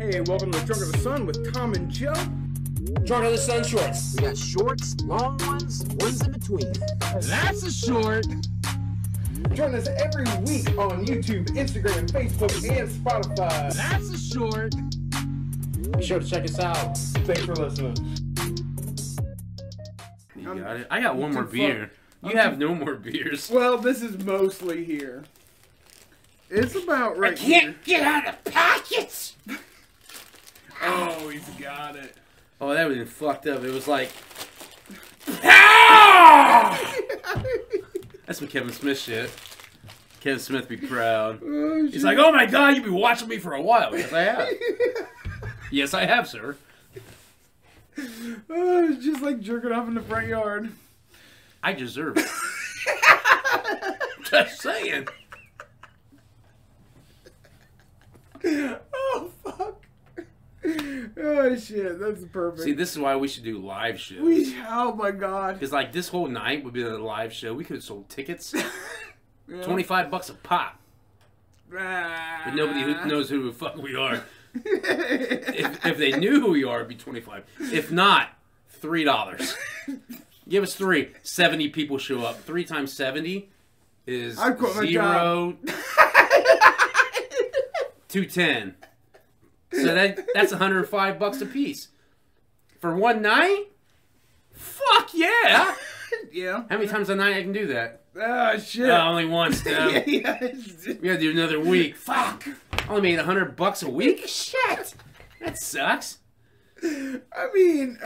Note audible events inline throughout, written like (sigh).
Hey, welcome to Drunk Under the Sun with Tom and Joe. Drunk Under the Sun shorts. We got shorts, long ones, ones in between. That's a short. Join us every week on YouTube, Instagram, Facebook, and Spotify. That's a short. Be sure to check us out. Thanks for listening. You got it. I got one more beer. You have no more beers. Well, this is mostly here. It's about right I can't here. get out of the packets. Oh, he's got it. Oh, that would have been fucked up. It was like (laughs) that's some Kevin Smith shit. Kevin Smith be proud. Oh, He's like, oh my god, you've been watching me for a while. Yes, I have. (laughs) yes, I have, sir. oh, it's just like jerking off in the front yard. I deserve it. (laughs) Just saying. Oh, fuck. Oh, shit. That's perfect. See, this is why we should do live shows. we, oh, my God. Because like this whole night would be a live show. We could have sold tickets, (laughs) Yeah. twenty five bucks a pop, Ah. but nobody who knows who the fuck we are. (laughs) if, if they knew who we are, it'd be twenty five. If not, three dollars. Give us three. Seventy people show up. Three times seventy is zero. (laughs) Two ten. So that that's one hundred five bucks a piece for one night. Fuck yeah! (laughs) yeah. How many times a night I can do that? Oh shit. Uh, only once, (laughs) Tim. yeah, yeah. We gotta do another week. Fuck! Only made hundred bucks a week. Shit! That sucks. I mean,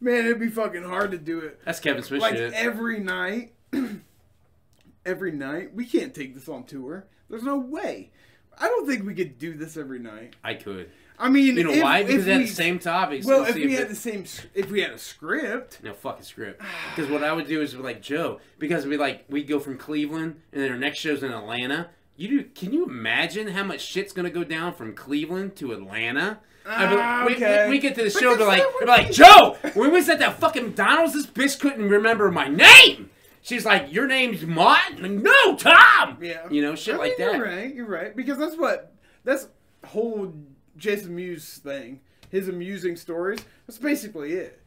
man, it'd be fucking hard to do it. That's Kevin Smith Like shit. every night. (clears throat) every night. We can't take this on tour. There's no way. I don't think we could do this every night. I could. I mean, You know if, why? Because have the same topics. Well, so if we it- had the same, if we had a script, No fucking script. Because what I would do is like Joe, because we like we go from Cleveland and then our next show's in Atlanta. You do? Can you imagine how much shit's gonna go down from Cleveland to Atlanta? I'd be like- Ah, we- okay. we, we get to the But show, that's they're like, they're like, Joe, (laughs) when we was at that fucking McDonald's, this bitch couldn't remember my name. She's like, your name's Mott? Like, no, Tom. yeah, You know, shit I like that. You're right. You're right. Because that's what that's whole Jason Mewes thing. His amusing stories. That's basically it.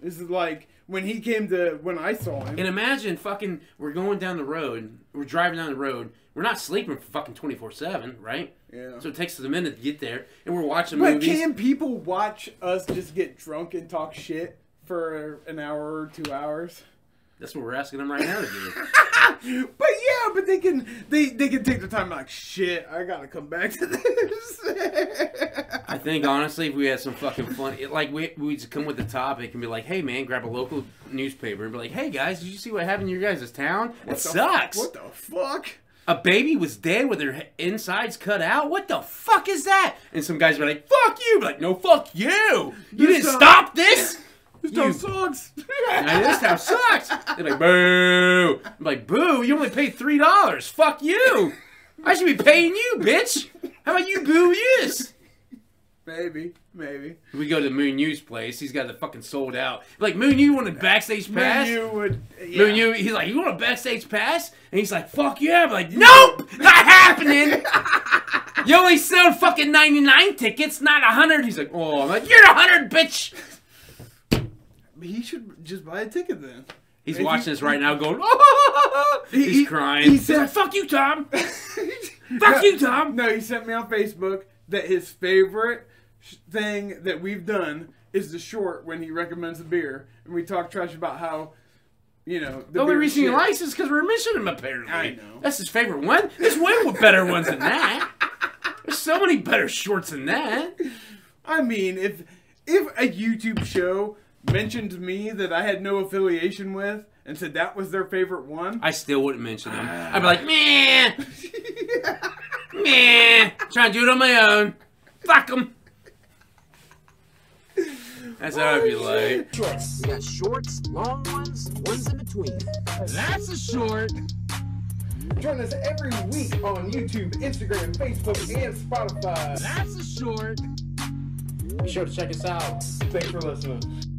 This is like when he came to when I saw him. And imagine fucking, we're going down the road, we're driving down the road, we're not sleeping for fucking 24 7, right? yeah. So it takes us a minute to get there, and we're watching But movies. can people watch us just get drunk and talk shit for an hour or two hours? That's what we're asking them right now to do. (laughs) But yeah, but they can they they can take the time like shit. I gotta come back to this. I think honestly, if we had some fucking fun, it, like we we just come with the topic and be like, "Hey man, grab a local newspaper and be like, "Hey guys, did you see what happened in your guys' town? It What the- sucks. What the fuck? A baby was dead with her insides cut out. What the fuck is that?" And some guys were like, "Fuck you!" Be like, "No, fuck you! You didn't stop this." This town sucks. (laughs) And this town sucks. They're like, boo. I'm like, boo, you only paid three dollars. Fuck you. I should be paying you, bitch. How about you boo this? maybe, maybe. We go to Moon Yu's place. He's got the fucking sold out. Like, Moon Yu wanted backstage pass. Moon, you would. Yeah. Moon Yu, he's like, you want a backstage pass? And he's like, fuck yeah. I'm like, nope, not happening. you only sell fucking 99 tickets, not 100. He's like, oh, I'm like, you're 100, bitch. He should just buy a ticket then. He's If watching you- this right now going, oh, (laughs) He- he's he- crying. he said- fuck you, Tom. (laughs) Fuck No, you, Tom. No, he sent me on Facebook that his favorite thing that we've done is the short when he recommends a beer, and we talk trash about how, you know, the The only reason he likes is because we're missing him, apparently. I know. That's his favorite one. There's way more better ones than that. There's so many better shorts than that. I mean, if if a YouTube show mentioned me that I had no affiliation with and said that was their favorite one, I still wouldn't mention him. Ah. I'd be like, man, (laughs) man, trying to do it on my own. Fuck him. That's how I'd be like. Shorts. We got shorts, long ones, ones in between. That's a short. join us every week on YouTube, Instagram, Facebook, and Spotify. That's a short. Be sure to check us out. Thanks for listening.